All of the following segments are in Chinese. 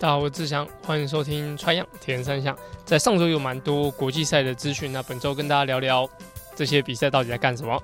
大家好，我是志祥，欢迎收听《穿样铁人三项》。在上周有蛮多国际赛的资讯，那本周跟大家聊聊这些比赛到底在干什么。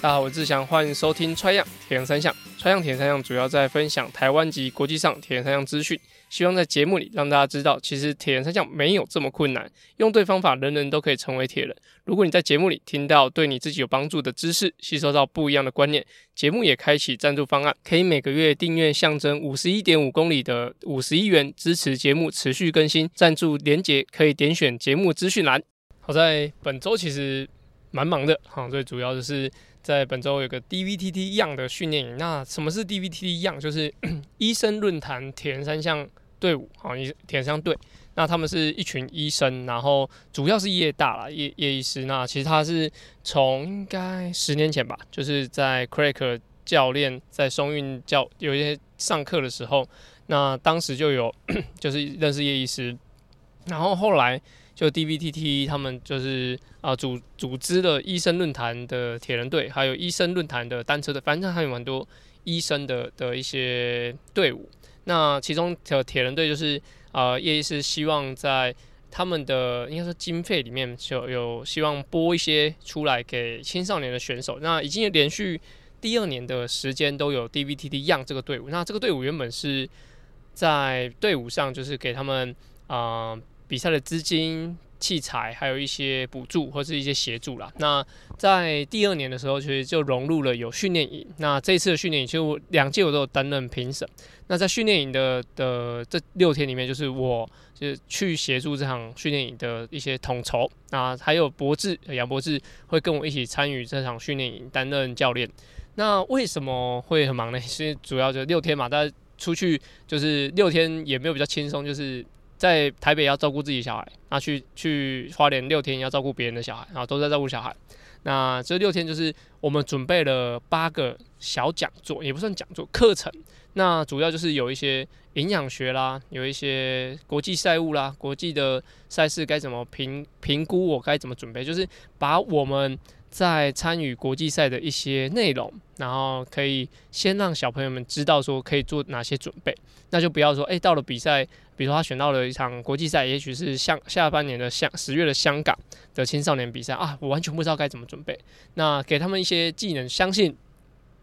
大家好，我是志祥，欢迎收听《穿样铁人三项》。《穿样铁人三项》主要在分享台湾及国际上铁人三项资讯。希望在节目里让大家知道，其实铁人三项没有这么困难，用对方法，人人都可以成为铁人。如果你在节目里听到对你自己有帮助的知识，吸收到不一样的观念，节目也开启赞助方案，可以每个月订阅象征五十一点五公里的五十一元，支持节目持续更新。赞助连结可以点选节目资讯栏。好在本周其实蛮忙的，哈，最主要就是。在本周有个 DVTT Young 的训练营。那什么是 DVTT Young？就是 医生论坛铁人三项队伍，好，铁人三项队。那他们是一群医生，然后主要是业大啦，叶叶医师。那其实他是从应该十年前吧，就是在 Craig 教练在松韵教有一些上课的时候，那当时就有 就是认识叶医师，然后后来。就 DVTT 他们就是啊组组织了医生论坛的铁人队，还有医生论坛的单车队，反正还有蛮多医生的的一些队伍。那其中的铁人队就是啊叶医师希望在他们的应该说经费里面就有希望拨一些出来给青少年的选手。那已经连续第二年的时间都有 DVTT Young 这个队伍。那这个队伍原本是在队伍上就是给他们啊。比赛的资金、器材，还有一些补助或是一些协助啦。那在第二年的时候，其实就融入了有训练营。那这次的训练营，其实我两届我都有担任评审。那在训练营的的这六天里面，就是我就是去协助这场训练营的一些统筹。那还有博智杨博智会跟我一起参与这场训练营，担任教练。那为什么会很忙呢？其实主要就六天嘛，大家出去就是六天也没有比较轻松，就是。在台北要照顾自己小孩，那去去花莲六天要照顾别人的小孩，然后都在照顾小孩。那这六天就是我们准备了八个小讲座，也不算讲座课程。那主要就是有一些营养学啦，有一些国际赛务啦，国际的赛事该怎么评评估，我该怎么准备，就是把我们在参与国际赛的一些内容，然后可以先让小朋友们知道说可以做哪些准备，那就不要说诶、到了比赛。比如说他选到了一场国际赛，也许是像下半年的香十月的香港的青少年比赛啊，我完全不知道该怎么准备。那给他们一些技能，相信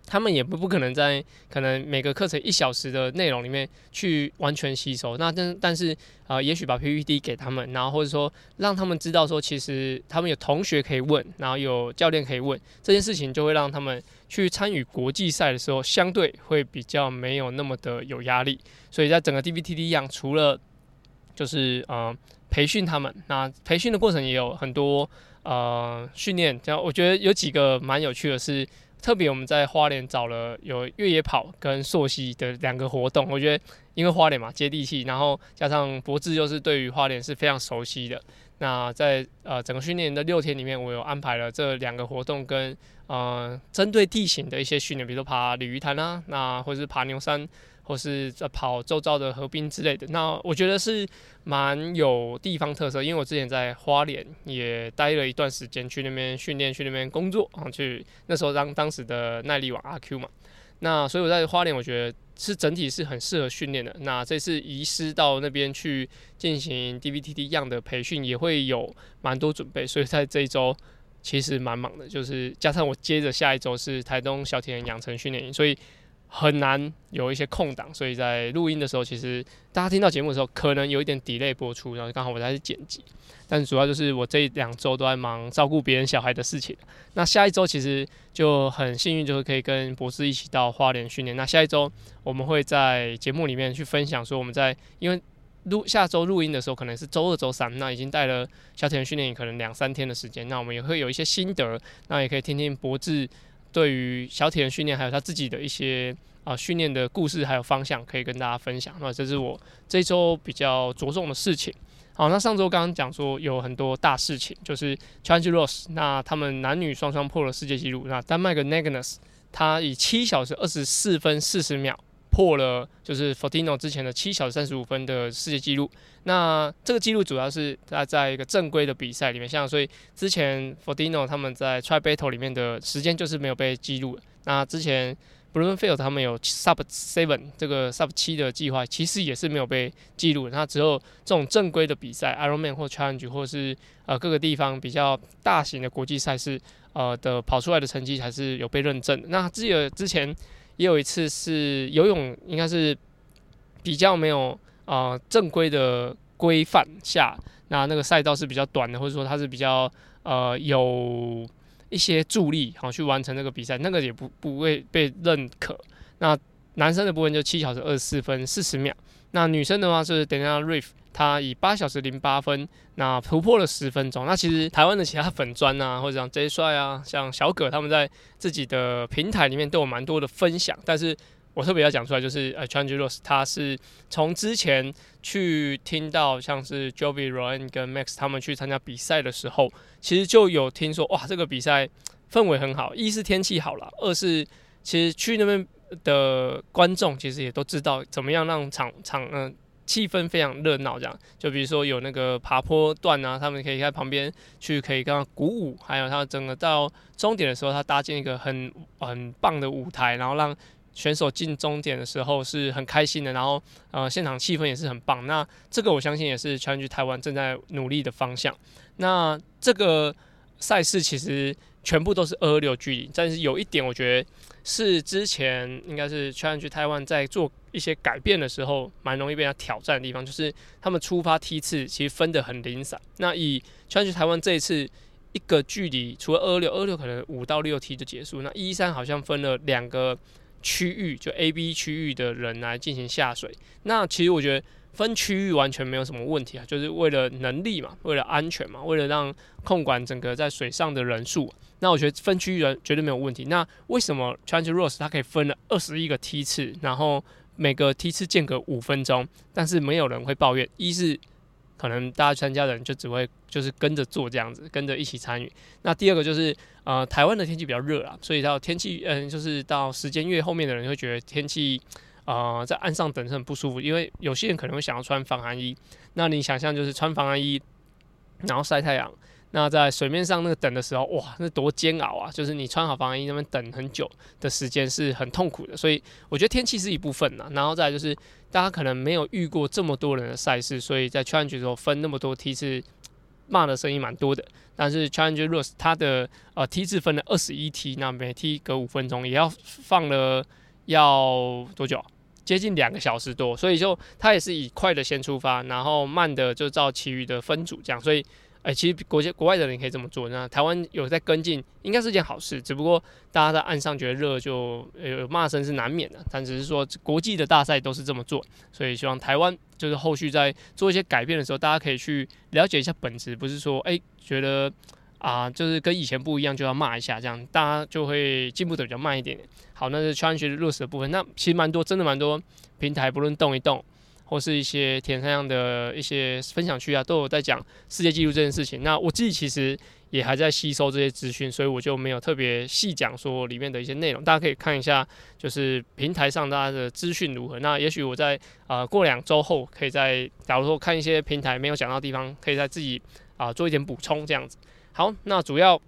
他们也不不可能在可能每个课程一小时的内容里面去完全吸收。那但但是啊、呃，也许把 PPT 给他们，然后或者说让他们知道说，其实他们有同学可以问，然后有教练可以问，这件事情就会让他们。去参与国际赛的时候，相对会比较没有那么的有压力，所以在整个 DVTT 一样除了就是呃培训他们，那培训的过程也有很多呃训练，这样我觉得有几个蛮有趣的是，特别我们在花莲找了有越野跑跟溯溪的两个活动，我觉得因为花莲嘛接地气，然后加上博智又是对于花莲是非常熟悉的。那在呃整个训练的六天里面，我有安排了这两个活动跟呃针对地形的一些训练，比如说爬鲤鱼潭啊，那或者是爬牛山，或是在跑周遭的河滨之类的。那我觉得是蛮有地方特色，因为我之前在花莲也待了一段时间，去那边训练，去那边工作啊，去那时候当当时的耐力王阿 Q 嘛。那所以我在花莲，我觉得是整体是很适合训练的。那这次移师到那边去进行 DVTT 样的培训，也会有蛮多准备。所以在这一周其实蛮忙的，就是加上我接着下一周是台东小铁人养成训练营，所以。很难有一些空档，所以在录音的时候，其实大家听到节目的时候，可能有一点 delay 播出，然后刚好我在剪辑。但主要就是我这两周都在忙照顾别人小孩的事情。那下一周其实就很幸运，就是可以跟博士一起到花莲训练。那下一周我们会在节目里面去分享说，我们在因为录下周录音的时候可能是周二、周三，那已经带了小铁人训练营可能两三天的时间，那我们也会有一些心得，那也可以听听博士。对于小铁人训练，还有他自己的一些啊训练的故事，还有方向，可以跟大家分享。那这是我这周比较着重的事情。好，那上周刚刚讲说有很多大事情，就是 Challenge Ross，那他们男女双双破了世界纪录。那丹麦的 Nagnus，他以七小时二十四分四十秒破了就是 Frodeno 之前的七小时三十五分的世界纪录。那这个纪录主要是他在一个正规的比赛里面，像所以之前 Frodeno 他们在 Tri Battle 里面的时间就是没有被记录。那之前 Bluefield 他们有 Sub Seven 这个 Sub 七的计划，其实也是没有被记录。那只有这种正规的比赛，Ironman 或 Challenge 或是呃各个地方比较大型的国际赛事，呃的跑出来的成绩才是有被认证的。那记得之前也有一次是游泳，应该是比较没有呃正规的规范下，那那个赛道是比较短的，或者说它是比较呃有。一些助力，好去完成这个比赛，那个也不不会被认可。那男生的部分就七小时二十四分四十秒，那女生的话是 Daniela Ryf，他以八小时零八分，那突破了十分钟。那其实台湾的其他粉砖啊，或者像 J 帅啊，像小葛他们在自己的平台里面都有蛮多的分享，但是。我特别要讲出来，就是呃 Challenger Roth 他是从之前去听到像是 Jovi、Ryan 跟 Max 他们去参加比赛的时候，其实就有听说哇，这个比赛氛围很好。一是天气好了，二是其实去那边的观众其实也都知道怎么样让场场嗯、气氛非常热闹。这样，就比如说有那个爬坡段啊，他们可以在旁边去可以跟他鼓舞，还有他整个到终点的时候，他搭建一个很很棒的舞台，然后让。选手进终点的时候是很开心的，然后呃现场气氛也是很棒。那这个我相信也是 Challenge Taiwan 正在努力的方向。那这个赛事其实全部都是二六距离，但是有一点我觉得是之前应该是 Challenge Taiwan 在做一些改变的时候，蛮容易被他挑战的地方，就是他们出发梯次其实分得很零散。那以 Challenge Taiwan 这一次一个距离，除了二六，二六可能五到六梯就结束。那一三好像分了两个。区域就 A、B 区域的人来进行下水，那其实我觉得分区域完全没有什么问题啊，就是为了能力嘛，为了安全嘛，为了让控管整个在水上的人数，那我觉得分区域人绝对没有问题。那为什么 Challenge Rose 它可以分了二十一个梯次，然后每个梯次间隔五分钟，但是没有人会抱怨？一是可能大家参加的人就只会就是跟着做这样子，跟着一起参与。那第二个就是呃，台湾的天气比较热啦，所以到天气嗯、就是到时间越后面的人会觉得天气呃在岸上等是很不舒服，因为有些人可能会想要穿防寒衣。那你想象就是穿防寒衣，然后晒太阳。那在水面上那个等的时候，哇，那多煎熬啊！就是你穿好防寒衣那边等很久的时间是很痛苦的。所以我觉得天气是一部分呐。然后再来就是大家可能没有遇过这么多人的赛事，所以在 Challenge 的时候分那么多梯次，骂的声音蛮多的。但是 Challenger Roth 它的呃梯次分了二十一梯，那每梯隔五分钟，也要放了要多久？接近两个小时多。所以就它也是以快的先出发，然后慢的就照其余的分组这样。所以。哎、其实国际国外的人可以这么做。那台湾有在跟进，应该是件好事。只不过大家在岸上觉得热，就有骂声是难免的。但只是说国际的大赛都是这么做，所以希望台湾就是后续在做一些改变的时候，大家可以去了解一下本质，不是说哎、觉得啊就是跟以前不一样就要骂一下，这样大家就会进步的比较慢一点点。好，那是 Challenge Roth 的部分。那其实蛮多，真的蛮多平台，不论动一动。或是一些铁人三项的一些分享区啊，都有在讲世界纪录这件事情。那我自己其实也还在吸收这些资讯，所以我就没有特别细讲说里面的一些内容。大家可以看一下，就是平台上大家的资讯如何。那也许我在呃过两周后，可以在假如说看一些平台没有讲到地方，可以在自己啊、做一点补充这样子。好，那主要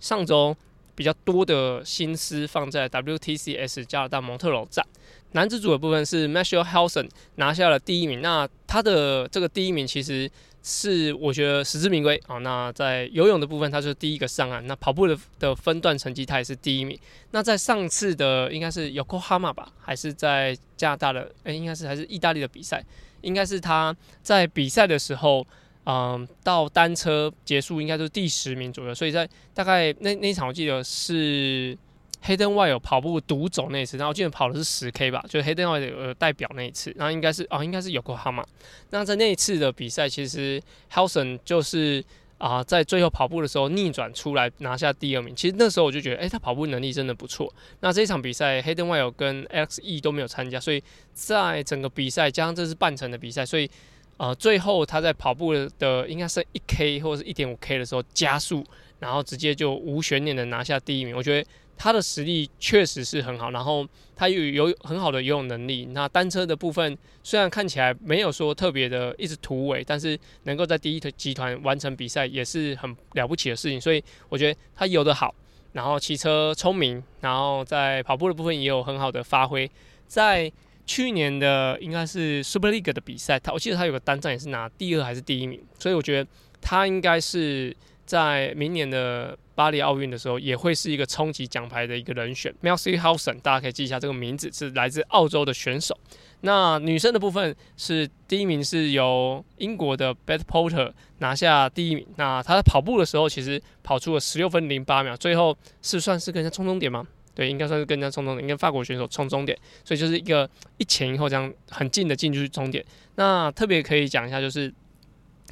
上周比较多的心思放在 WTCS 加拿大蒙特娄站。男子组的部分是 Matthew Halson 拿下了第一名，那他的这个第一名其实是我觉得实至名归啊。那在游泳的部分，他是第一个上岸。那跑步的的分段成绩，他也是第一名。那在上次的应该是 Yokohama 吧，还是在加拿大的？哎、应该是还是意大利的比赛，应该是他在比赛的时候，嗯，到单车结束应该都是第十名左右。所以在大概那那一场，我记得是。黑灯外有跑步独走那一次，然后我记得跑的是十 K 吧，就是 Hayden Wilde 呃代表那一次，然后应该是哦，应该是 Yokohama。那在那一次的比赛，其实 Halson 就是啊、在最后跑步的时候逆转出来拿下第二名。其实那时候我就觉得，哎、他跑步能力真的不错。那这一场比赛黑灯外有跟 X E 都没有参加，所以在整个比赛加上这是半程的比赛，所以、呃，最后他在跑步的应该是一 K 或者是一点五 K 的时候加速，然后直接就无悬念的拿下第一名。我觉得。他的实力确实是很好，然后他又有很好的游泳能力。那单车的部分虽然看起来没有说特别的一直突围，但是能够在第一集团完成比赛也是很了不起的事情。所以我觉得他游得好，然后骑车聪明，然后在跑步的部分也有很好的发挥。在去年的应该是 Super League 的比赛，他我记得他有个单站也是拿第二还是第一名，所以我觉得他应该是。在明年的巴黎奥运的时候，也会是一个冲击奖牌的一个人选。Melcy Howson，大家可以记一下这个名字，是来自澳洲的选手。那女生的部分是第一名，是由英国的 Beth Porter 拿下第一名。那她在跑步的时候，其实跑出了十六分零八秒，最后是算是跟人家冲终点吗？对，应该算是跟人家冲终点，跟法国选手冲终点，所以就是一个一前一后这样很近的进去终点。那特别可以讲一下，就是。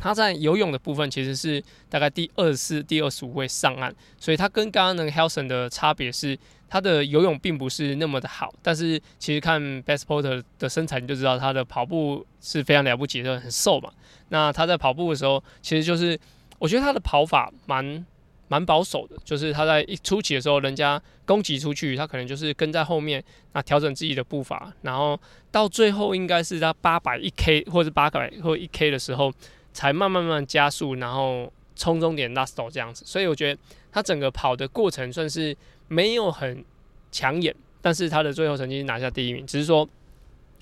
他在游泳的部分其实是大概第二十四、第二十五位上岸，所以他跟刚刚那个 Helson 的差别是，他的游泳并不是那么的好，但是其实看 Best Porter 的身材你就知道他的跑步是非常了不起的，很瘦嘛。那他在跑步的时候，其实就是我觉得他的跑法蛮蛮保守的，就是他在一初期的时候，人家攻击出去，他可能就是跟在后面，那调整自己的步伐，然后到最后应该是他八百一 K 或者八百或一 K 的时候。才慢慢慢加速，然后冲终点 last 这样子，所以我觉得他整个跑的过程算是没有很抢眼，但是他的最后成绩拿下第一名，只是说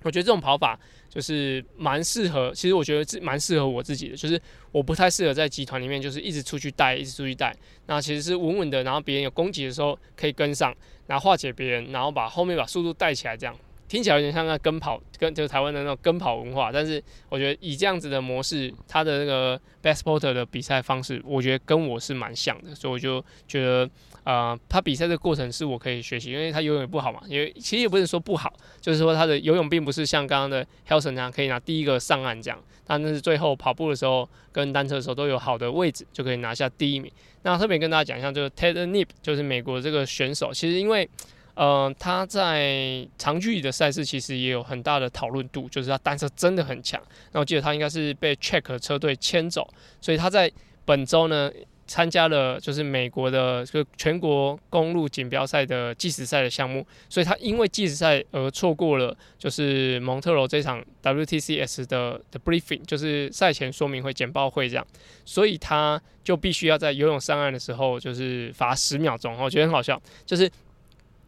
我觉得这种跑法就是蛮适合，其实我觉得是蛮适合我自己的，就是我不太适合在集团里面就是一直出去带，一直出去带，那其实是稳稳的，然后别人有攻击的时候可以跟上，然后化解别人，然后把后面把速度带起来这样。听起来有点像那跟跑，跟就是台湾的那种跟跑文化，但是我觉得以这样子的模式，他的那个 best porter 的比赛方式，我觉得跟我是蛮像的，所以我就觉得，呃，他比赛的过程是我可以学习，因为他游泳也不好嘛，因为其实也不是说不好，就是说他的游泳并不是像刚刚的 Howson 那样可以拿第一个上岸这样，但是最后跑步的时候跟单车的时候都有好的位置，就可以拿下第一名。那特别跟大家讲一下，就是 Taylor Knibb 就是美国这个选手，其实因为。呃，他在长距离的赛事其实也有很大的讨论度，就是他单车真的很强。那我记得他应该是被 Check 车队牵走，所以他在本周呢参加了就是美国的就全国公路锦标赛的计时赛的项目，所以他因为计时赛而错过了就是蒙特罗这场 WTCS 的的 briefing，就是赛前说明会简报会这样，所以他就必须要在游泳上岸的时候就是罚十秒钟，我觉得很好笑，就是。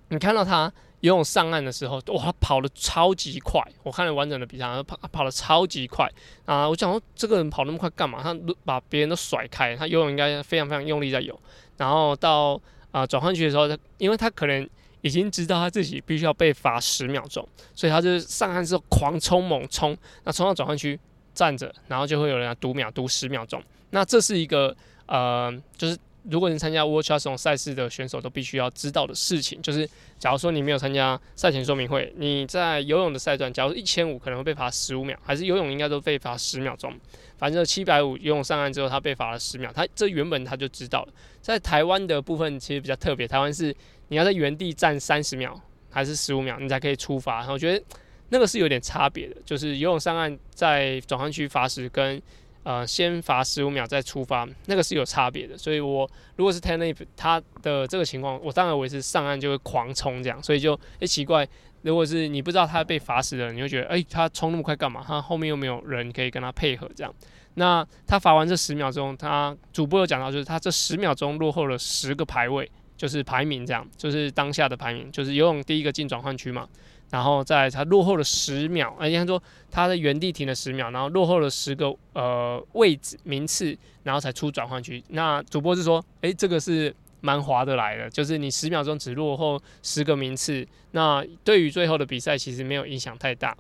你看到他游泳上岸的时候，哇，他跑得超级快！我看了完整的比赛，他跑跑得超级快啊！我想说，这个人跑那么快干嘛？他把别人都甩开，他游泳应该非常非常用力在游。然后到啊转换区的时候，他因为他可能已经知道他自己必须要被罚十秒钟，所以他就上岸之后狂冲猛冲，那冲到转换区站着，然后就会有人来读秒读十秒钟。那这是一个呃，就是。如果你参加 World Triathlon 赛事的选手都必须要知道的事情，就是假如说你没有参加赛前说明会，你在游泳的赛段，假如一千五可能会被罚十五秒，还是游泳应该都被罚十秒钟。反正七百五游泳上岸之后，他被罚了十秒，他这原本他就知道了。在台湾的部分其实比较特别，台湾是你要在原地站三十秒还是十五秒，你才可以出发。然后我觉得那个是有点差别的，就是游泳上岸在转换区罚时跟。呃，先罚十五秒再出发，那个是有差别的。所以我如果是 Taylor 他的这个情况，我当然我也是上岸就会狂冲这样。所以就诶、奇怪，如果是你不知道他被罚死的，你会觉得诶、他冲那么快干嘛？他后面又没有人可以跟他配合这样。那他罚完这十秒钟，他主播有讲到，就是他这十秒钟落后了十个排位，就是排名这样，就是当下的排名，就是游泳第一个进转换区嘛。然后在他落后了十秒，哎，应该说他在原地停了十秒，然后落后了十个呃位置名次，然后才出转换区。那主播是说，哎，这个是蛮划得来的，就是你十秒钟只落后十个名次，那对于最后的比赛其实没有影响太大。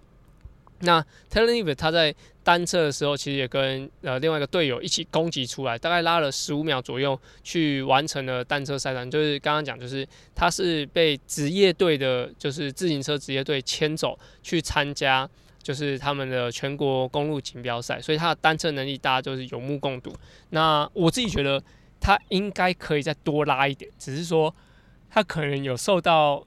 那 Taylor Knibb 他在单车的时候，其实也跟呃另外一个队友一起攻击出来，大概拉了十五秒左右，去完成了单车赛段。就是刚刚讲，就是他是被职业队的，就是自行车职业队牵走去参加，就是他们的全国公路锦标赛，所以他的单车能力大家就是有目共睹。那我自己觉得他应该可以再多拉一点，只是说他可能有受到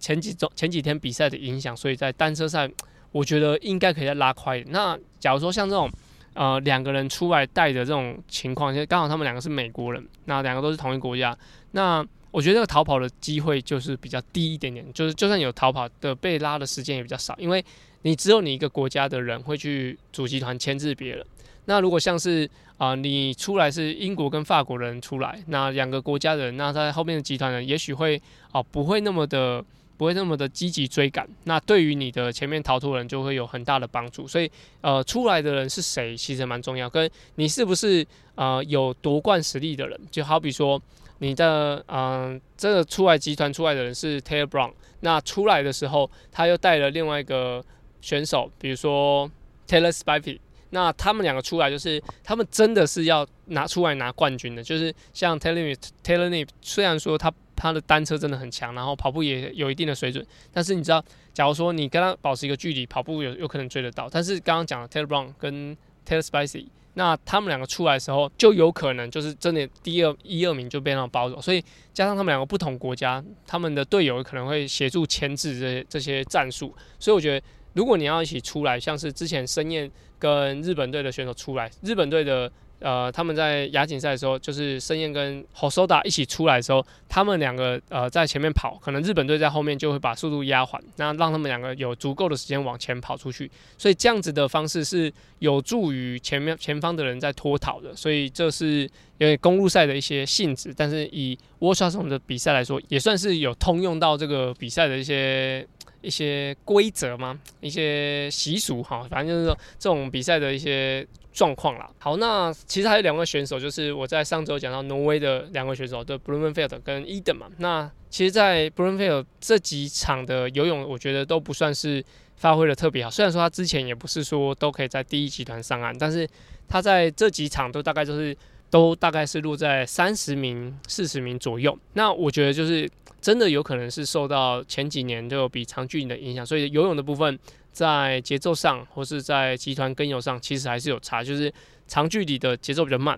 前几周前几天比赛的影响，所以在单车赛。我觉得应该可以再拉快一点。那假如说像这种，呃，两个人出来带的这种情况，其实刚好他们两个是美国人，那两个都是同一国家。那我觉得这个逃跑的机会就是比较低一点点，就是就算有逃跑的被拉的时间也比较少，因为你只有你一个国家的人会去主集团牵制别人。那如果像是啊、你出来是英国跟法国人出来，那两个国家的人，那在后面的集团人也许会啊、不会那么的不会那么的积极追赶。那对于你的前面逃脱人就会有很大的帮助。所以呃，出来的人是谁，其实蛮重要，跟你是不是呃有夺冠实力的人。就好比说你的嗯、呃，这个出来集团出来的人是 Taylor Brown，那出来的时候他又带了另外一个选手，比如说 Taylor Spivey。那他们两个出来，就是他们真的是要拿出来拿冠军的。就是像 Taylor Taylor 虽然说他他的单车真的很强，然后跑步也有一定的水准，但是你知道，假如说你跟他保持一个距离，跑步有有可能追得到。但是刚刚讲的 Taylor Brown 跟 Taylor Spicy，那他们两个出来的时候，就有可能就是真的第二一二名就被他们包走。所以加上他们两个不同国家，他们的队友可能会协助牵制这些这些战术。所以我觉得。如果你要一起出来，像是之前申燕跟日本队的选手出来，日本队的呃他们在亚锦赛的时候，就是申燕跟 Hosoda 一起出来的时候，他们两个呃在前面跑，可能日本队在后面就会把速度压缓，那让他们两个有足够的时间往前跑出去，所以这样子的方式是有助于前面前方的人在脱逃的，所以这是因为公路赛的一些性质，但是以 World Shotgun 的比赛来说，也算是有通用到这个比赛的一些。一些规则吗？一些习俗哈，反正就是说这种比赛的一些状况啦。好，那其实还有两位选手，就是我在上周讲到挪威的两位选手，对，Blummenfelt 跟 Eden 嘛。那其实，在 Blummenfelt 这几场的游泳，我觉得都不算是发挥的特别好。虽然说他之前也不是说都可以在第一集团上岸，但是他在这几场都大概就是都大概是落在三十名、四十名左右。那我觉得就是。真的有可能是受到前几年就比长距离的影响，所以游泳的部分在节奏上或是在集团跟游上其实还是有差，就是长距离的节奏比较慢，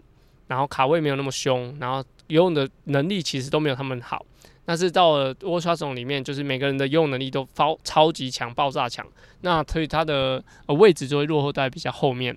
然后卡位没有那么凶，然后游泳的能力其实都没有他们好。但是到了波莎种里面，就是每个人的游泳能力都超超级强、爆炸强，那所以他的呃位置就会落后在比较后面。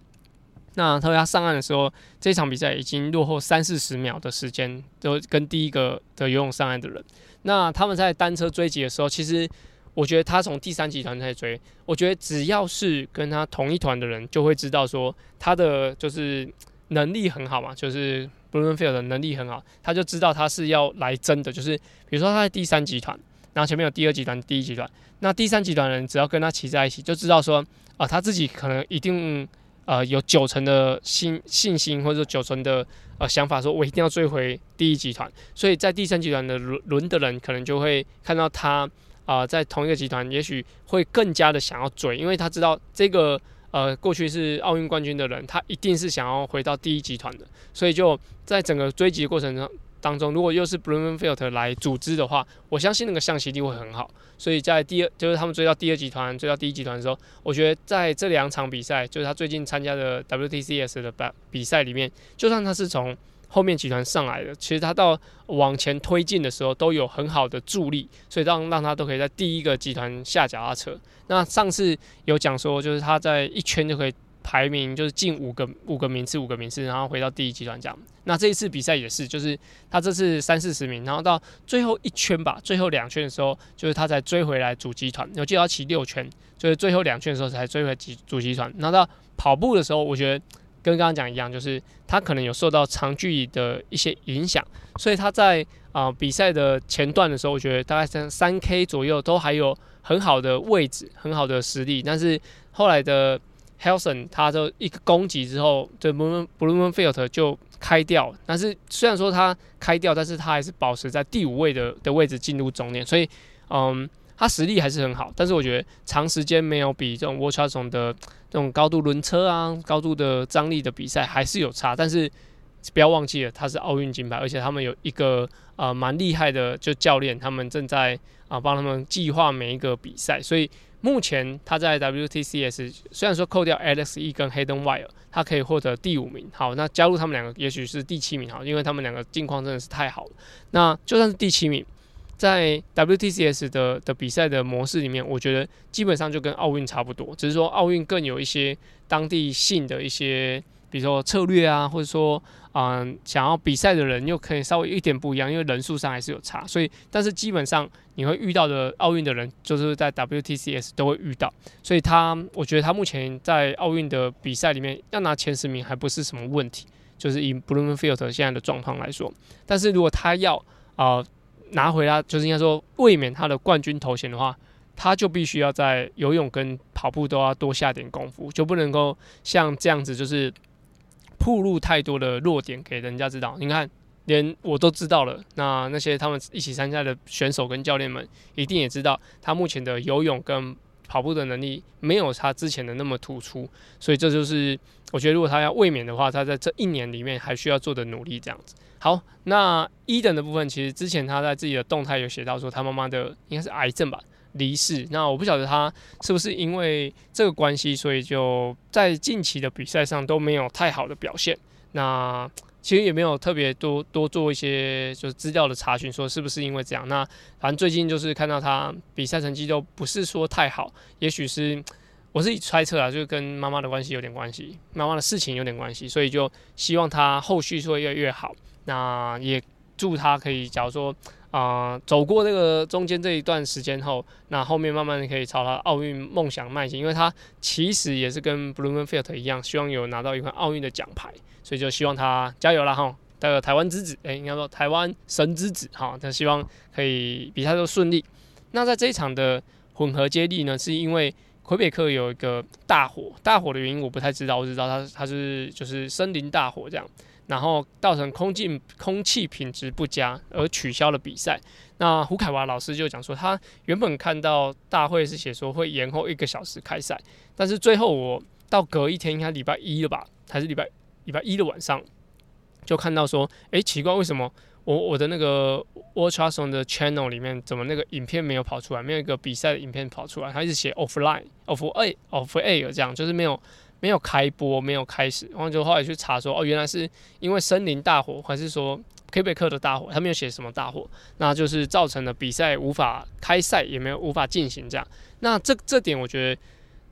那特别他上岸的时候，这场比赛已经落后三四十秒的时间，都跟第一个的游泳上岸的人。那他们在单车追击的时候，其实我觉得他从第三集团在追，我觉得只要是跟他同一团的人，就会知道说他的就是能力很好嘛，就是 Blummenfelt 的能力很好，他就知道他是要来争的，就是比如说他在第三集团，然后前面有第二集团、第一集团，那第三集团人只要跟他骑在一起，就知道说啊，他自己可能一定。呃，有九成的信信心，或者九成的呃想法，说我一定要追回第一集团。所以在第三集团的轮轮的人，可能就会看到他啊、在同一个集团，也许会更加的想要追，因为他知道这个呃过去是奥运冠军的人，他一定是想要回到第一集团的。所以就在整个追击过程中。当中，如果又是 Blummenfelt 来组织的话，我相信那个向心力会很好。所以在第二，就是他们追到第二集团，追到第一集团的时候，我觉得在这两场比赛，就是他最近参加的 WTCS 的比比赛里面，就算他是从后面集团上来的，其实他到往前推进的时候都有很好的助力，所以让让他都可以在第一个集团下脚踏车。那上次有讲说，就是他在一圈就可以。排名就是进五个五个名次，五个名次，然后回到第一集团这样。那这一次比赛也是，就是他这次三四十名，然后到最后一圈吧，最后两圈的时候，就是他才追回来主集团。我记得要骑六圈，就是最后两圈的时候才追回集主集团。然后到跑步的时候，我觉得跟刚刚讲一样，就是他可能有受到长距离的一些影响，所以他在啊、比赛的前段的时候，我觉得大概三三 K 左右都还有很好的位置，很好的实力，但是后来的。Helson 他的一个攻击之后，对 Blummenfelt 就开掉。但是虽然说他开掉，但是他还是保持在第五位的的位置进入终点。所以，嗯，他实力还是很好。但是我觉得长时间没有比这种 World Triathlon 的这种高度轮车啊、高度的张力的比赛还是有差。但是不要忘记了，他是奥运金牌，而且他们有一个呃蛮厉害的就教练，他们正在啊帮他们计划每一个比赛，所以。目前他在 WTCS 虽然说扣掉 Alex E 跟 Hayden wire，他可以获得第五名。好，那加入他们两个，也许是第七名。好，因为他们两个境况真的是太好了。那就算是第七名，在 WTCS 的的比赛的模式里面，我觉得基本上就跟奥运差不多，只是说奥运更有一些当地性的一些比如说策略啊，或者说嗯、想要比赛的人又可以稍微一点不一样，因为人数上还是有差，所以但是基本上你会遇到的奥运的人，就是在 WTCS 都会遇到，所以他我觉得他目前在奥运的比赛里面要拿前十名还不是什么问题，就是以 Blummenfelt 现在的状况来说，但是如果他要啊、呃、拿回他就是应该说卫冕他的冠军头衔的话。他就必须要在游泳跟跑步都要多下点功夫，就不能够像这样子，就是铺露太多的弱点给人家知道。你看，连我都知道了，那那些他们一起参加的选手跟教练们一定也知道，他目前的游泳跟跑步的能力没有他之前的那么突出。所以这就是我觉得，如果他要卫冕的话，他在这一年里面还需要做的努力。这样子。好，那伊登的部分，其实之前他在自己的动态有写到说，他妈妈的应该是癌症吧。离世，那我不晓得他是不是因为这个关系，所以就在近期的比赛上都没有太好的表现。那其实也没有特别多多做一些就是资料的查询，说是不是因为这样。那反正最近就是看到他比赛成绩都不是说太好，也许是我自己猜测啊，就跟妈妈的关系有点关系，妈妈的事情有点关系，所以就希望他后续会越来越好。那也祝他可以，假如说。啊、走过这个中间这一段时间后，那后面慢慢可以朝他奥运梦想迈进，因为他其实也是跟 Blummenfelt 一样，希望有拿到一块奥运的奖牌，所以就希望他加油啦哈！带个台湾之子，诶、欸，应该说台湾神之子哈，他希望可以比赛都顺利。那在这一场的混合接力呢，是因为魁北克有一个大火，大火的原因我不太知道，我只知道他他是就是森林大火这样。然后造成空气空气品质不佳，而取消了比赛。那胡凯华老师就讲说，他原本看到大会是写说会延后一个小时开赛，但是最后我到隔一天，应该礼拜一了吧，还是礼拜礼拜一的晚上，就看到说，哎，奇怪，为什么我我的那个 Ultrason 的 channel 里面怎么那个影片没有跑出来，没有一个比赛的影片跑出来，他一直写 offline，off a，off a 这样，就是没有。没有开播，没有开始，然后就后来去查说，哦，原来是因为森林大火，还是说魁北克的大火？他没有写什么大火，那就是造成了比赛无法开赛，也没有无法进行这样。那这这点我觉得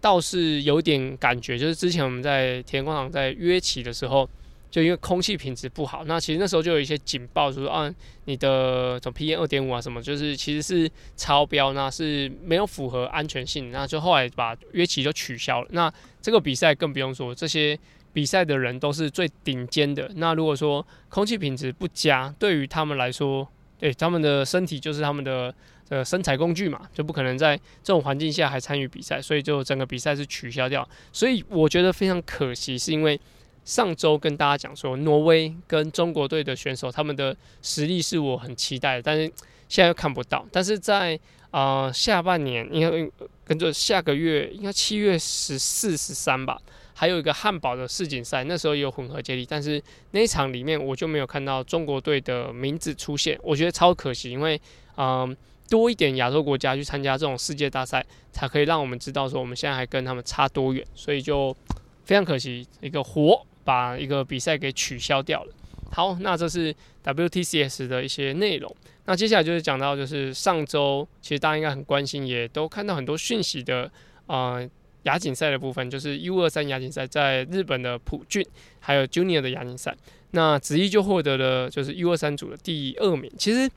倒是有点感觉，就是之前我们在田广场在约起的时候。就因为空气品质不好，那其实那时候就有一些警报，说啊，你的总 PM 二点五啊什么，就是其实是超标，那是没有符合安全性，那就后来把约期就取消了。那这个比赛更不用说，这些比赛的人都是最顶尖的。那如果说空气品质不佳，对于他们来说，对他们的身体就是他们的呃生财工具嘛，就不可能在这种环境下还参与比赛，所以就整个比赛是取消掉。所以我觉得非常可惜，是因为。上周跟大家讲说，挪威跟中国队的选手，他们的实力是我很期待的，但是现在又看不到。但是在啊、呃、下半年，应该跟着下个月，应该七月十四、十三吧，还有一个汉堡的世锦赛，那时候有混合接力，但是那一场里面我就没有看到中国队的名字出现，我觉得超可惜，因为嗯、多一点亚洲国家去参加这种世界大赛，才可以让我们知道说我们现在还跟他们差多远，所以就非常可惜一个活。把一个比赛给取消掉了。好，那这是 WTCS 的一些内容。那接下来就是讲到，就是上周其实大家应该很关心，也都看到很多讯息的呃亚锦赛的部分，就是 U 二三亚锦赛在日本的普郡，还有 Junior 的亚锦赛。那子怡就获得了就是 U 二三组的第二名。其实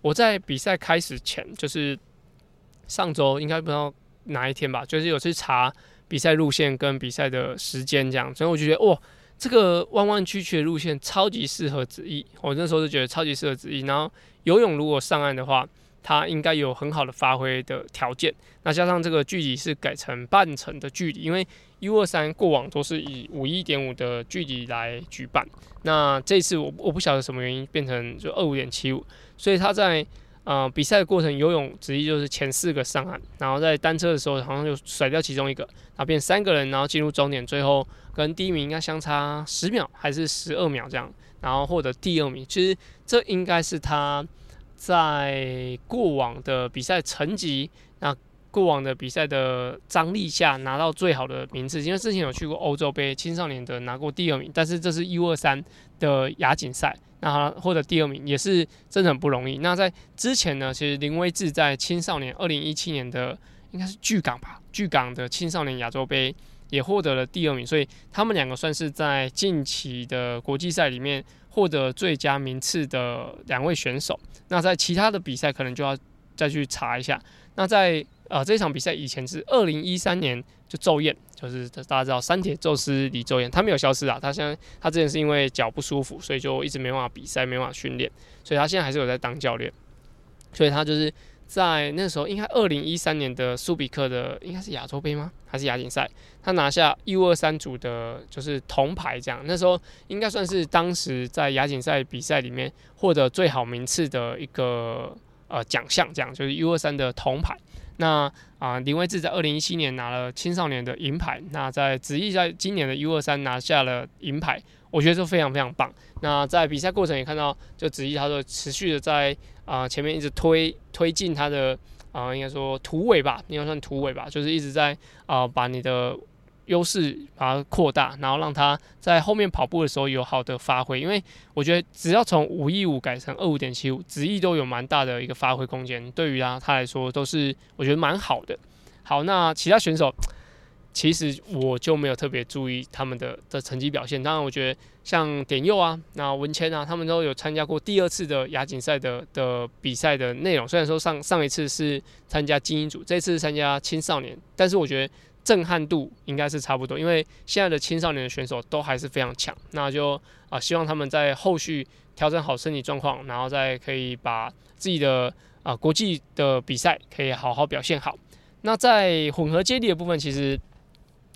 我在比赛开始前，就是上周应该不知道哪一天吧，就是有去查比赛路线跟比赛的时间这样，所以我就觉得哇。这个弯弯曲曲的路线超级适合子怡，我那时候就觉得超级适合子怡。然后游泳如果上岸的话，它应该有很好的发挥的条件。那加上这个距离是改成半程的距离，因为 U 二三过往都是以五一点五的距离来举办。那这次我我不晓得什么原因变成就二五点七五，所以他在。呃，比赛的过程游泳直接就是前四个上岸，然后在单车的时候好像就甩掉其中一个，然后变三个人，然后进入终点，最后跟第一名应该相差十秒还是十二秒这样，然后获得第二名。其实这应该是他在过往的比赛成绩，过往的比赛的张力下拿到最好的名次，因为之前有去过欧洲杯青少年的拿过第二名，但是这是 U 二三的亚锦赛。那获得第二名也是真的很不容易。那在之前呢，其实林威志在青少年二零一七年的应该是巨港吧，巨港的青少年亚洲杯也获得了第二名，所以他们两个算是在近期的国际赛里面获得最佳名次的两位选手。那在其他的比赛可能就要再去查一下。那在呃这场比赛以前是二零一三年就骤彦，就是大家知道三铁宙斯李骤彦，他没有消失啊，他现在他之前是因为脚不舒服，所以就一直没办法比赛，没办法训练，所以他现在还是有在当教练，所以他就是。在那时候，应该二零一三年的苏比克的，应该是亚洲杯吗？还是亚锦赛？他拿下 U 二三组的，就是铜牌。这样，那时候应该算是当时在亚锦赛比赛里面获得最好名次的一个呃奖项。这样，就是 U 二三的铜牌。那啊、林威志在二零一七年拿了青少年的银牌。那在子毅在今年的 U 二三拿下了银牌，我觉得都非常非常棒。那在比赛过程也看到，就子毅他的持续的在。啊、前面一直推推进他的啊、应该说突围吧，应该算突围吧，就是一直在啊、把你的优势把它扩大，然后让他在后面跑步的时候有好的发挥。因为我觉得只要从五一五改成二五点七五，子毅都有蛮大的一个发挥空间，对于他他来说都是我觉得蛮好的。好，那其他选手。其实我就没有特别注意他们的的成绩表现。当然，我觉得像典佑啊、那文谦啊，他们都有参加过第二次的亚锦赛的的比赛的内容。虽然说上上一次是参加精英组，这次参加青少年，但是我觉得震撼度应该是差不多。因为现在的青少年的选手都还是非常强。那就啊，希望他们在后续调整好身体状况，然后再可以把自己的啊国际的比赛可以好好表现好。那在混合接力的部分，其实。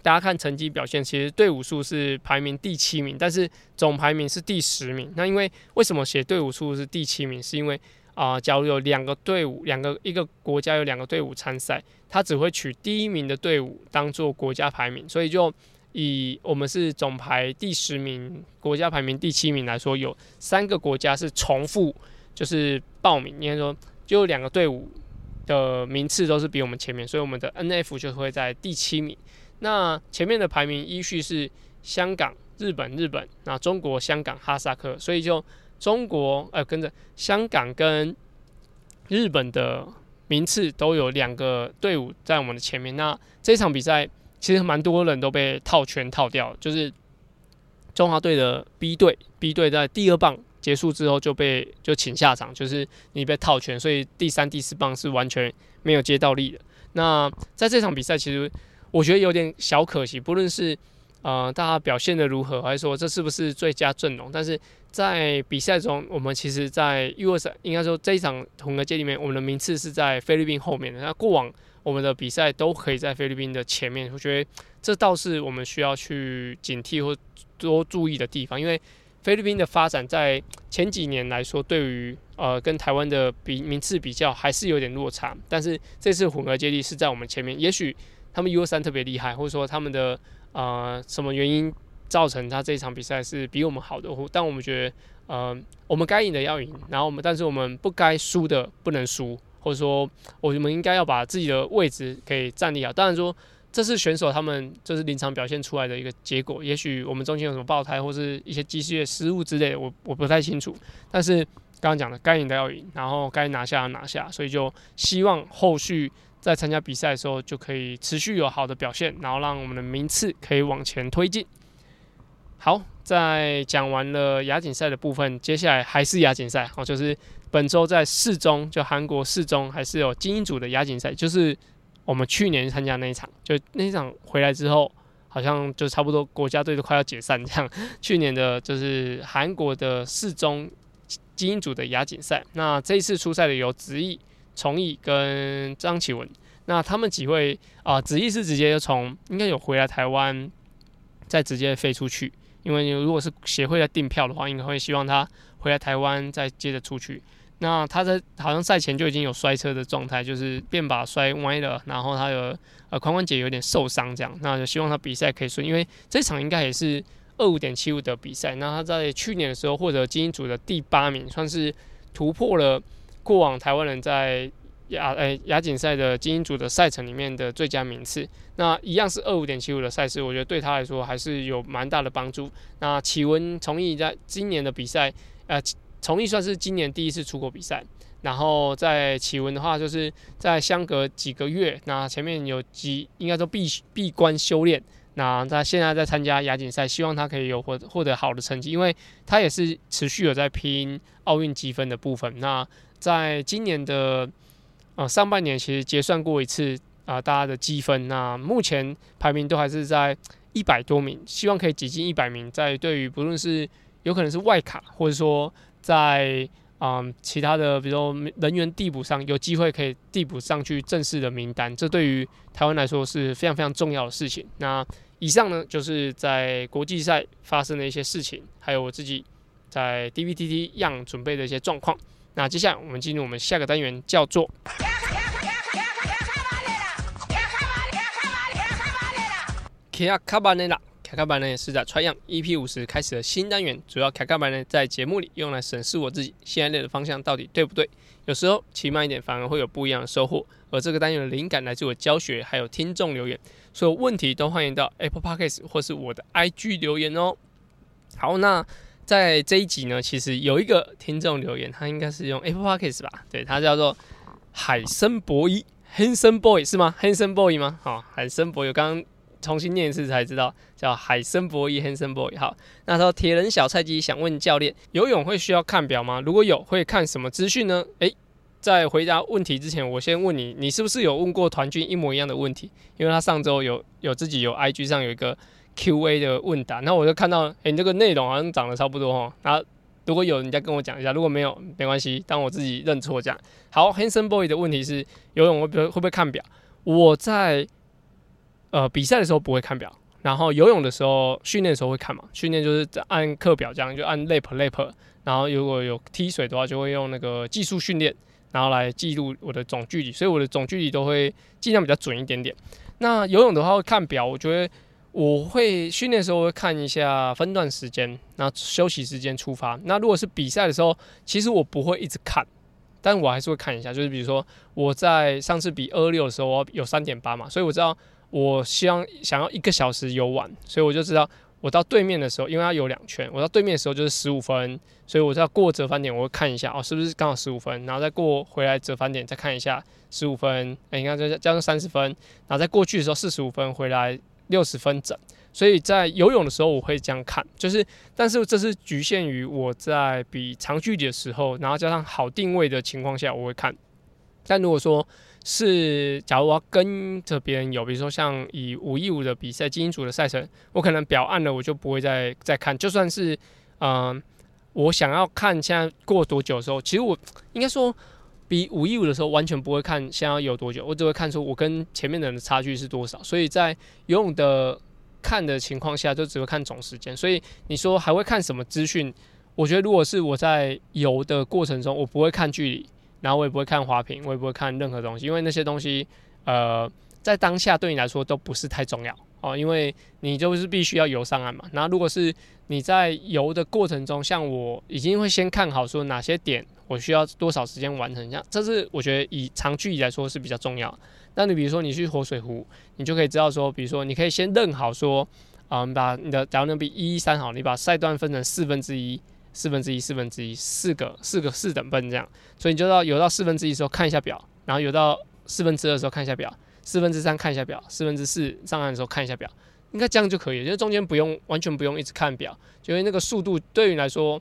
大家看成绩表现，其实队伍数是排名第七名，但是总排名是第十名。那因为为什么写队伍数是第七名？是因为啊、假如有两个队伍，两个一个国家有两个队伍参赛，他只会取第一名的队伍当做国家排名。所以就以我们是总排第十名，国家排名第七名来说，有三个国家是重复就是报名，应该说就两个队伍的名次都是比我们前面，所以我们的 NF 就会在第七名。那前面的排名依序是香港、日本、日本，那中国、香港、哈萨克，所以就中国呃跟着香港跟日本的名次都有两个队伍在我们的前面。那这场比赛其实蛮多人都被套圈套掉，就是中华队的 B 队，B 队在第二棒结束之后就被就请下场，就是你被套圈，所以第三、第四棒是完全没有接到力的。那在这场比赛其实。我觉得有点小可惜，不论是呃大家表现的如何，还是说这是不是最佳阵容，但是在比赛中，我们其实，在 U23 应该说这一场混合接力里面，我们的名次是在菲律宾后面的。那过往我们的比赛都可以在菲律宾的前面，我觉得这倒是我们需要去警惕或多注意的地方，因为菲律宾的发展在前几年来说，对于呃跟台湾的比名次比较还是有点落差，但是这次混合接力是在我们前面，也许。他们 U23 特别厉害，或者说他们的呃什么原因造成他这一场比赛是比我们好的？但我们觉得呃我们该赢的要赢，然后我们但是我们不该输的不能输，或者说我们应该要把自己的位置给站立好。当然说这是选手他们就是临场表现出来的一个结果，也许我们中间有什么爆胎或是一些机械失误之类的，我我不太清楚。但是刚刚讲的该赢的要赢，然后该拿下拿下，所以就希望后续。在参加比赛的时候，就可以持续有好的表现，然后让我们的名次可以往前推进。好，在讲完了亚锦赛的部分，接下来还是亚锦赛哦，就是本周在世中，就韩国世中还是有精英组的亚锦赛，就是我们去年参加那一场，就那一场回来之后，好像就差不多国家队都快要解散这样。去年的就是韩国的世中精英组的亚锦赛，那这一次出赛的有子毅。崇义跟张启文，那他们几位啊，子毅是直接就从应该有回来台湾，再直接飞出去。因为如果是协会来订票的话，应该会希望他回来台湾再接着出去。那他在好像赛前就已经有摔车的状态，就是便把摔歪了，然后他有呃髋关节有点受伤这样。那就希望他比赛可以顺，因为这场应该也是二五点七五的比赛。那他在去年的时候获得精英组的第八名，算是突破了。过往台湾人在亚诶亚锦赛的精英组的赛程里面的最佳名次，那一样是二五点七五的赛事，我觉得对他来说还是有蛮大的帮助。那启文崇义在今年的比赛，呃，崇义算是今年第一次出国比赛，然后在启文的话，就是在相隔几个月，那前面有几应该说闭闭关修炼，那他现在在参加亚锦赛，希望他可以有获获得好的成绩，因为他也是持续有在拼奥运积分的部分。那在今年的呃上半年，其实结算过一次啊、大家的积分，那目前排名都还是在一百多名，希望可以挤进一百名。在对于不论是有可能是外卡，或者说在嗯其他的，比如说人员递补上有机会可以递补上去正式的名单，这对于台湾来说是非常非常重要的事情。那以上呢，就是在国际赛发生的一些事情，还有我自己在 DVTT 样准备的一些状况。那接下来我们进入我们下个单元，叫做卡卡巴内拉。卡卡班呢是在 Try 样 EP 五十开始的新单元，主要卡卡班呢在节目里用来审视我自己现在练的方向到底对不对。有时候骑慢一点反而会有不一样的收获。而这个单元的灵感来自我教学，还有听众留言。所有问题都欢迎到 Apple Podcast 或是我的 IG 留言哦。好，那在这一集呢，其实有一个听众留言，他应该是用 Apple Podcast 吧？对，他叫做海森博伊，Handsome Boy 是吗？Handsome Boy 吗？好，海森博伊，刚刚。重新念一次才知道，叫海森博伊 （Hanson Boy。好，那时候铁人小菜鸡想问教练，游泳会需要看表吗？如果有，会看什么资讯呢？诶、在回答问题之前，我先问你，你是不是有问过团军一模一样的问题？因为他上周有有自己有 IG 上有一个 QA 的问答，那我就看到，诶、你这个内容好像长得差不多哦。那如果有，你再跟我讲一下；如果没有，没关系，当我自己认错这样。好，Hanson Boy 的问题是游泳会不会会不会看表？我在。呃，比赛的时候不会看表，然后游泳的时候训练的时候会看嘛。训练就是按课表这样，就按 lap lap，然后如果有踢水的话，就会用那个技术训练，然后来记录我的总距离，所以我的总距离都会尽量比较准一点点。那游泳的话会看表，我觉得我会训练的时候会看一下分段时间，然后休息时间出发。那如果是比赛的时候，其实我不会一直看，但我还是会看一下。就是比如说我在上次比二六的时候，我有三点八嘛，所以我知道。我希望想要一个小时游完，所以我就知道我到对面的时候，因为它有两圈，我到对面的时候就是十五分，所以我知道过折返点，我会看一下哦，是不是刚好十五分，然后再过回来折返点再看一下十五分，哎，你看这加上三十分，然后再过去的时候四十五分回来六十分整，所以在游泳的时候我会这样看，就是但是这是局限于我在比长距离的时候，然后加上好定位的情况下我会看，但如果说。是，假如我要跟着别人游，比如说像以五一五的比赛精英组的赛程，我可能表按了，我就不会再再看。就算是，嗯、我想要看现在过多久的时候，其实我应该说比五一五的时候完全不会看现在有多久，我只会看出我跟前面的人的差距是多少。所以在游泳的看的情况下，就只会看总时间。所以你说还会看什么资讯？我觉得如果是我在游的过程中，我不会看距离。然后我也不会看花屏，我也不会看任何东西，因为那些东西，呃，在当下对你来说都不是太重要哦，因为你就是必须要游上岸嘛。然后如果是你在游的过程中，像我已经会先看好说哪些点我需要多少时间完成，这样这是我觉得以长距离来说是比较重要。那你比如说你去活水湖，你就可以知道说，比如说你可以先认好说，啊、把你的假如能比一一三好，你把赛段分成四分之一。四分之一，四分之一，四个，四个四等分这样，所以你就到游到四分之一时候看一下表，然后游到四分之二时候看一下表，四分之三看一下表，四分之四上岸的时候看一下表，应该这样就可以了，因为中间不用完全不用一直看表，因为那个速度对于来说，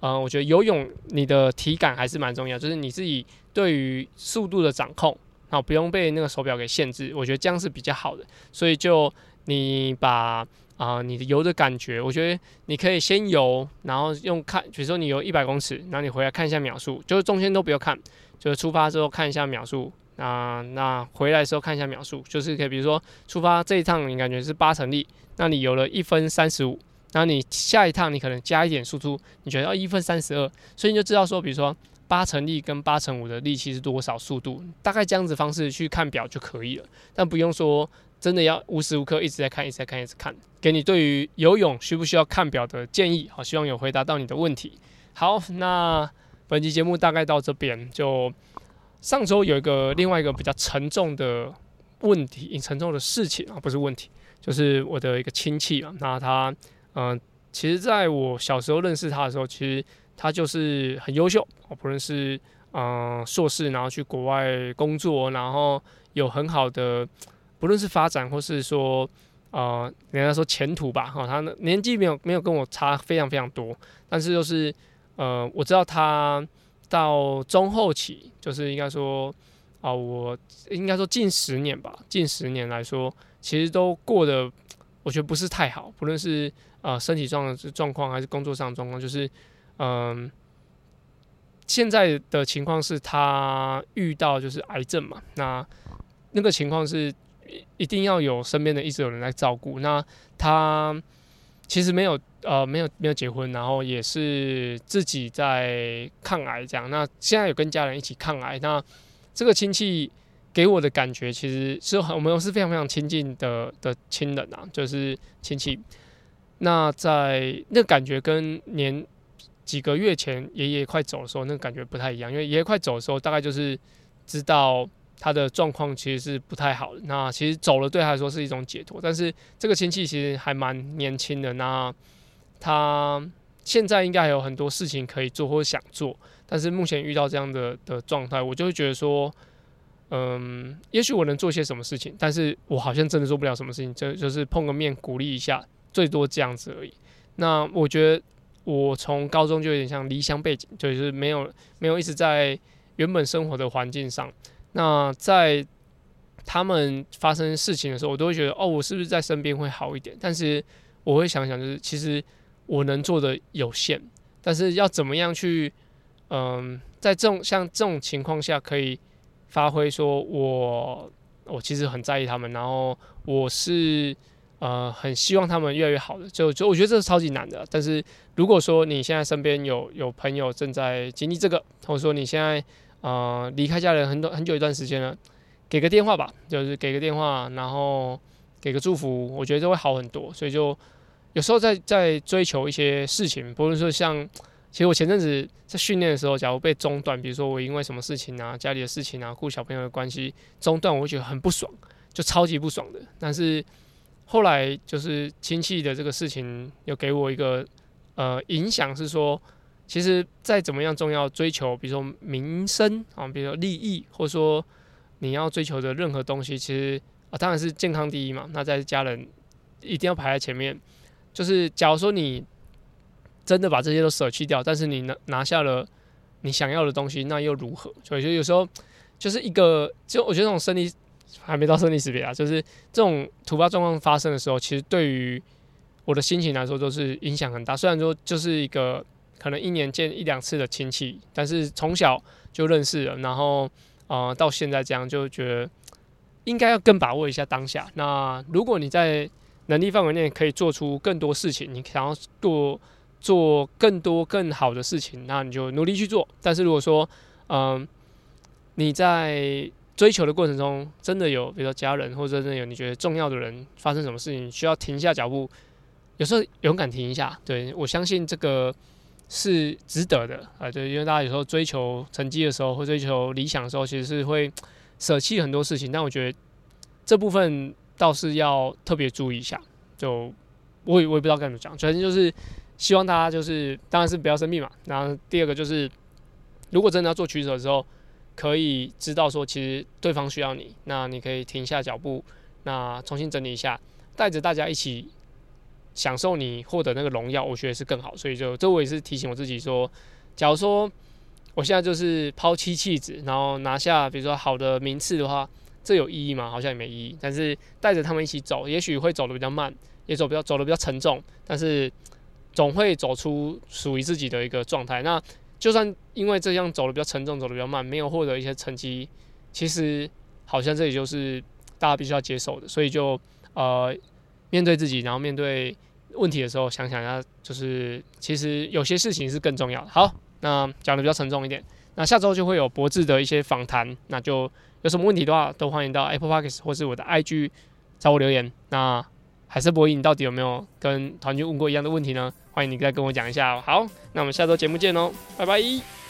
嗯、我觉得游泳你的体感还是蛮重要，就是你自己对于速度的掌控，然后不用被那个手表给限制，我觉得这样是比较好的，所以就你把。啊、你的游的感觉，我觉得你可以先游，然后用看，比如说你游一百公尺，然后你回来看一下秒数，就是中间都不要看，就是出发之后看一下秒数，啊、那回来的时候看一下秒数，就是可以，比如说出发这一趟你感觉是八成力，那你游了一分三十五，然后你下一趟你可能加一点输出，你觉得要一分三十二，所以你就知道说，比如说八成力跟八成五的力气是多少速度，大概这样子方式去看表就可以了，但不用说。真的要无时无刻一直在看，一直在看，一直看，给你对于游泳需不需要看表的建议。好，希望有回答到你的问题。好，那本期节目大概到这边。就上周有一个另外一个比较沉重的问题，沉重的事情啊，不是问题，就是我的一个亲戚啊。那他嗯、其实在我小时候认识他的时候，其实他就是很优秀，不论是嗯、硕士，然后去国外工作，然后有很好的。不论是发展，或是说，呃，人家说前途吧，哈、哦，他年纪没有没有跟我差非常非常多，但是就是呃，我知道他到中后期，就是应该说啊、我应该说近十年吧，近十年来说，其实都过得我觉得不是太好，不论是呃身体状状况还是工作上的状况，就是嗯、现在的情况是他遇到就是癌症嘛，那那个情况是。一定要有身边的一直有人来照顾。那他其实没有呃没有没有结婚，然后也是自己在抗癌这样。那现在有跟家人一起抗癌。那这个亲戚给我的感觉，其实是很我们是非常非常亲近的的亲人啊，就是亲戚。那在那感觉跟年几个月前爷爷快走的时候，那感觉不太一样。因为爷爷快走的时候，大概就是知道。他的状况其实是不太好的，那其实走了对他来说是一种解脱。但是这个亲戚其实还蛮年轻的，那他现在应该还有很多事情可以做或想做，但是目前遇到这样的的状态，我就会觉得说，嗯，也许我能做些什么事情，但是我好像真的做不了什么事情，就就是碰个面鼓励一下，最多这样子而已。那我觉得我从高中就有点像离乡背井，就是没有没有一直在原本生活的环境上。那在他们发生事情的时候，我都会觉得，哦，我是不是在身边会好一点？但是我会想想，就是其实我能做的有限，但是要怎么样去，嗯，在这种像这种情况下，可以发挥说我我其实很在意他们，然后我是呃很希望他们越来越好的。就就我觉得这是超级难的。但是如果说你现在身边有有朋友正在经历这个，或者说你现在。呃，离开家人很多很久一段时间了，给个电话吧，就是给个电话，然后给个祝福，我觉得就会好很多。所以就有时候在在追求一些事情，不论说像，其实我前阵子在训练的时候，假如被中断，比如说我因为什么事情啊，家里的事情啊，顾小朋友的关系中断，我会觉得很不爽，就超级不爽的。但是后来就是亲戚的这个事情，有给我一个呃影响，是说。其实再怎么样重要追求，比如说名声啊，比如说利益，或者说你要追求的任何东西，其实啊当然是健康第一嘛。那在家人一定要排在前面。就是假如说你真的把这些都舍弃掉，但是你拿拿下了你想要的东西，那又如何？所以就有时候就是一个，就我觉得这种生理还没到生理识别啊，就是这种突发状况发生的时候，其实对于我的心情来说都是影响很大。虽然说就是一个。可能一年见一两次的亲戚，但是从小就认识了，然后呃到现在这样就觉得应该要更把握一下当下。那如果你在能力范围内可以做出更多事情，你想要做做更多更好的事情，那你就努力去做。但是如果说嗯、你在追求的过程中真的有比如说家人或者真的有你觉得重要的人发生什么事情需要停下脚步，有时候勇敢停一下。对，我相信这个。是值得的啊，对，因为大家有时候追求成绩的时候，或追求理想的时候，其实是会舍弃很多事情。但我觉得这部分倒是要特别注意一下。就我也我也不知道该怎么讲，反正就是希望大家就是，当然是不要生病嘛。然后第二个就是，如果真的要做取舍的时候，可以知道说，其实对方需要你，那你可以停下脚步，那重新整理一下，带着大家一起。享受你获得那个荣耀，我觉得是更好，所以就这我也是提醒我自己说，假如说我现在就是抛妻弃子，然后拿下比如说好的名次的话，这有意义吗？好像也没意义。但是带着他们一起走，也许会走得比较慢，也走比较走得比较沉重，但是总会走出属于自己的一个状态。那就算因为这样走得比较沉重，走得比较慢，没有获得一些成绩，其实好像这也就是大家必须要接受的。所以就呃。面对自己，然后面对问题的时候，想想一下，就是其实有些事情是更重要的。好，那讲的比较沉重一点，那下周就会有博智的一些访谈，那就有什么问题的话，都欢迎到 Apple Podcast 或是我的 IG 找我留言。那海瑟博弈，你到底有没有跟团军问过一样的问题呢？欢迎你再跟我讲一下。好，那我们下周节目见喽，拜拜。